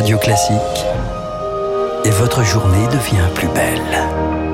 Radio Classique et votre journée devient plus belle.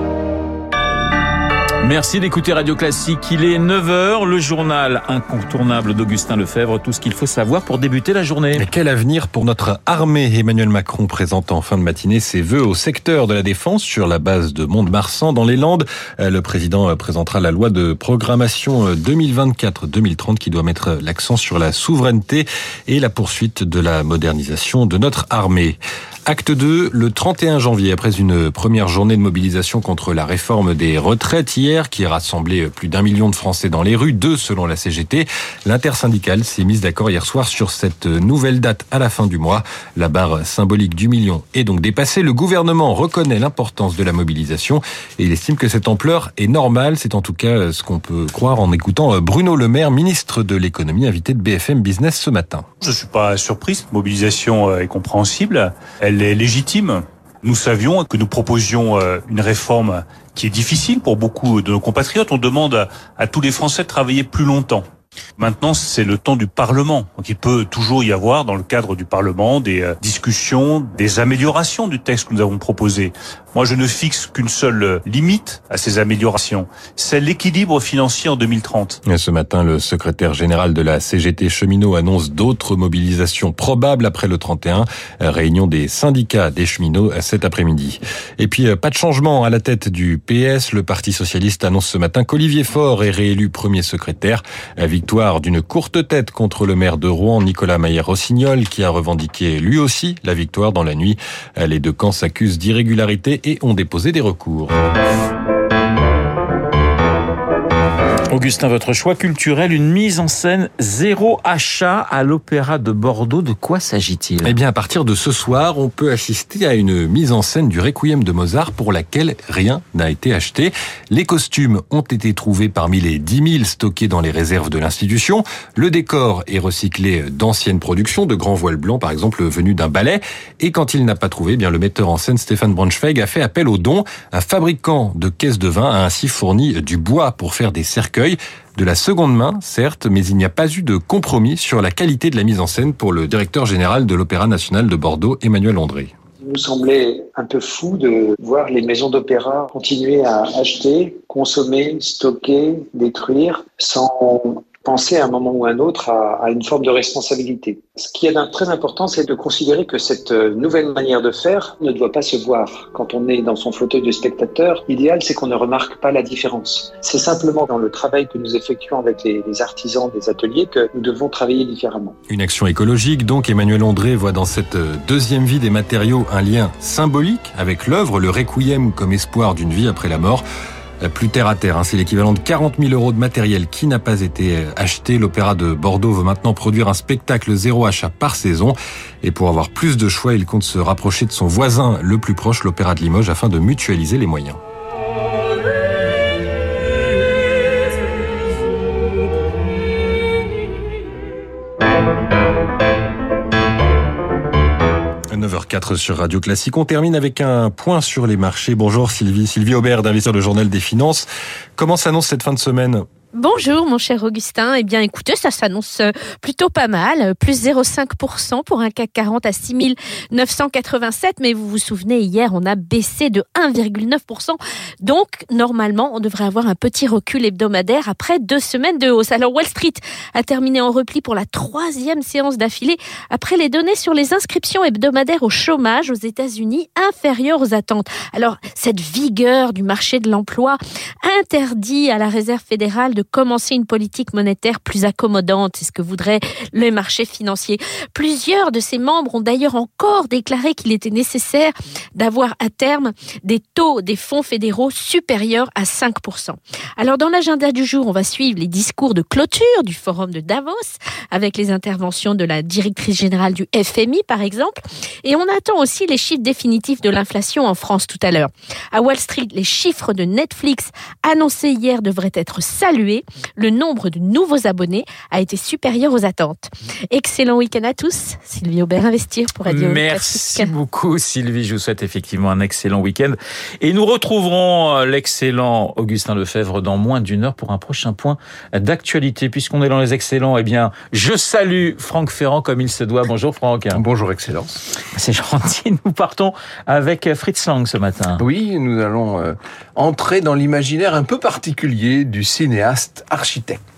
Merci d'écouter Radio Classique. Il est 9h, le journal incontournable d'Augustin Lefebvre. Tout ce qu'il faut savoir pour débuter la journée. Quel avenir pour notre armée? Emmanuel Macron présente en fin de matinée ses vœux au secteur de la défense sur la base de Mont-de-Marsan dans les Landes. Euh, le président euh, présentera la loi de programmation 2024-2030 euh, qui doit mettre l'accent sur la souveraineté et la poursuite de la modernisation de notre armée. Acte 2, le 31 janvier, après une première journée de mobilisation contre la réforme des retraites hier, qui a rassemblé plus d'un million de Français dans les rues, deux selon la CGT, l'intersyndicale s'est mise d'accord hier soir sur cette nouvelle date à la fin du mois. La barre symbolique du million est donc dépassée. Le gouvernement reconnaît l'importance de la mobilisation et il estime que cette ampleur est normale. C'est en tout cas ce qu'on peut croire en écoutant Bruno Le Maire, ministre de l'économie, invité de BFM Business ce matin. Je ne suis pas surpris, mobilisation est compréhensible. Elle est légitime. Nous savions que nous proposions euh, une réforme qui est difficile pour beaucoup de nos compatriotes. On demande à tous les Français de travailler plus longtemps. Maintenant, c'est le temps du Parlement. Donc, il peut toujours y avoir, dans le cadre du Parlement, des euh, discussions, des améliorations du texte que nous avons proposé. Moi, je ne fixe qu'une seule euh, limite à ces améliorations. C'est l'équilibre financier en 2030. Et ce matin, le secrétaire général de la CGT cheminot annonce d'autres mobilisations probables après le 31. Réunion des syndicats des cheminots cet après-midi. Et puis, euh, pas de changement à la tête du PS. Le Parti socialiste annonce ce matin qu'Olivier Faure est réélu premier secrétaire d'une courte tête contre le maire de Rouen, Nicolas Maillère-Rossignol, qui a revendiqué lui aussi la victoire dans la nuit. Les deux camps s'accusent d'irrégularité et ont déposé des recours. Augustin, votre choix culturel, une mise en scène zéro achat à l'Opéra de Bordeaux. De quoi s'agit-il? Eh bien, à partir de ce soir, on peut assister à une mise en scène du Requiem de Mozart pour laquelle rien n'a été acheté. Les costumes ont été trouvés parmi les 10 000 stockés dans les réserves de l'institution. Le décor est recyclé d'anciennes productions, de grands voiles blancs, par exemple, venus d'un ballet. Et quand il n'a pas trouvé, eh bien, le metteur en scène Stéphane Braunschweig a fait appel aux dons. Un fabricant de caisses de vin a ainsi fourni du bois pour faire des de la seconde main, certes, mais il n'y a pas eu de compromis sur la qualité de la mise en scène pour le directeur général de l'Opéra national de Bordeaux, Emmanuel André. Il nous semblait un peu fou de voir les maisons d'opéra continuer à acheter, consommer, stocker, détruire sans penser à un moment ou à un autre à, une forme de responsabilité. Ce qui est très important, c'est de considérer que cette euh, nouvelle manière de faire ne doit pas se voir. Quand on est dans son fauteuil de spectateur, l'idéal, c'est qu'on ne remarque pas la différence. C'est simplement dans le travail que nous effectuons avec les, les, artisans des ateliers que nous devons travailler différemment. Une action écologique, donc Emmanuel André voit dans cette euh, deuxième vie des matériaux un lien symbolique avec l'œuvre, le requiem comme espoir d'une vie après la mort. Euh, plus terre à terre. Hein. C'est l'équivalent de 40 000 euros de matériel qui n'a pas été euh, acheté. L'Opéra de Bordeaux veut maintenant produire un spectacle zéro achat par saison. Et pour avoir plus de choix, il compte se rapprocher de son voisin le plus proche, l'Opéra de Limoges, afin de mutualiser les moyens. 9h04 sur Radio Classique. On termine avec un point sur les marchés. Bonjour Sylvie. Sylvie Aubert d'investisseur de Journal des Finances. Comment s'annonce cette fin de semaine? Bonjour mon cher Augustin. Eh bien écoutez, ça s'annonce euh, plutôt pas mal. Plus 0,5% pour un CAC 40 à 6987. Mais vous vous souvenez, hier on a baissé de 1,9%. Donc normalement on devrait avoir un petit recul hebdomadaire après deux semaines de hausse. Alors Wall Street a terminé en repli pour la troisième séance d'affilée après les données sur les inscriptions hebdomadaires au chômage aux États-Unis inférieures aux attentes. Alors cette vigueur du marché de l'emploi interdit à la Réserve fédérale de commencer une politique monétaire plus accommodante, c'est ce que voudraient les marchés financiers. Plusieurs de ses membres ont d'ailleurs encore déclaré qu'il était nécessaire d'avoir à terme des taux des fonds fédéraux supérieurs à 5%. Alors dans l'agenda du jour, on va suivre les discours de clôture du forum de Davos avec les interventions de la directrice générale du FMI par exemple et on attend aussi les chiffres définitifs de l'inflation en France tout à l'heure. À Wall Street, les chiffres de Netflix annoncés hier devraient être salués Le nombre de nouveaux abonnés a été supérieur aux attentes. Excellent week-end à tous. Sylvie Aubert Investir pour Radio Merci beaucoup Sylvie, je vous souhaite effectivement un excellent week-end. Et nous retrouverons l'excellent Augustin Lefebvre dans moins d'une heure pour un prochain point d'actualité. Puisqu'on est dans les excellents, eh bien, je salue Franck Ferrand comme il se doit. Bonjour Franck. Bonjour Excellence. C'est gentil, nous partons avec Fritz Lang ce matin. Oui, nous allons entrer dans l'imaginaire un peu particulier du cinéaste architecte.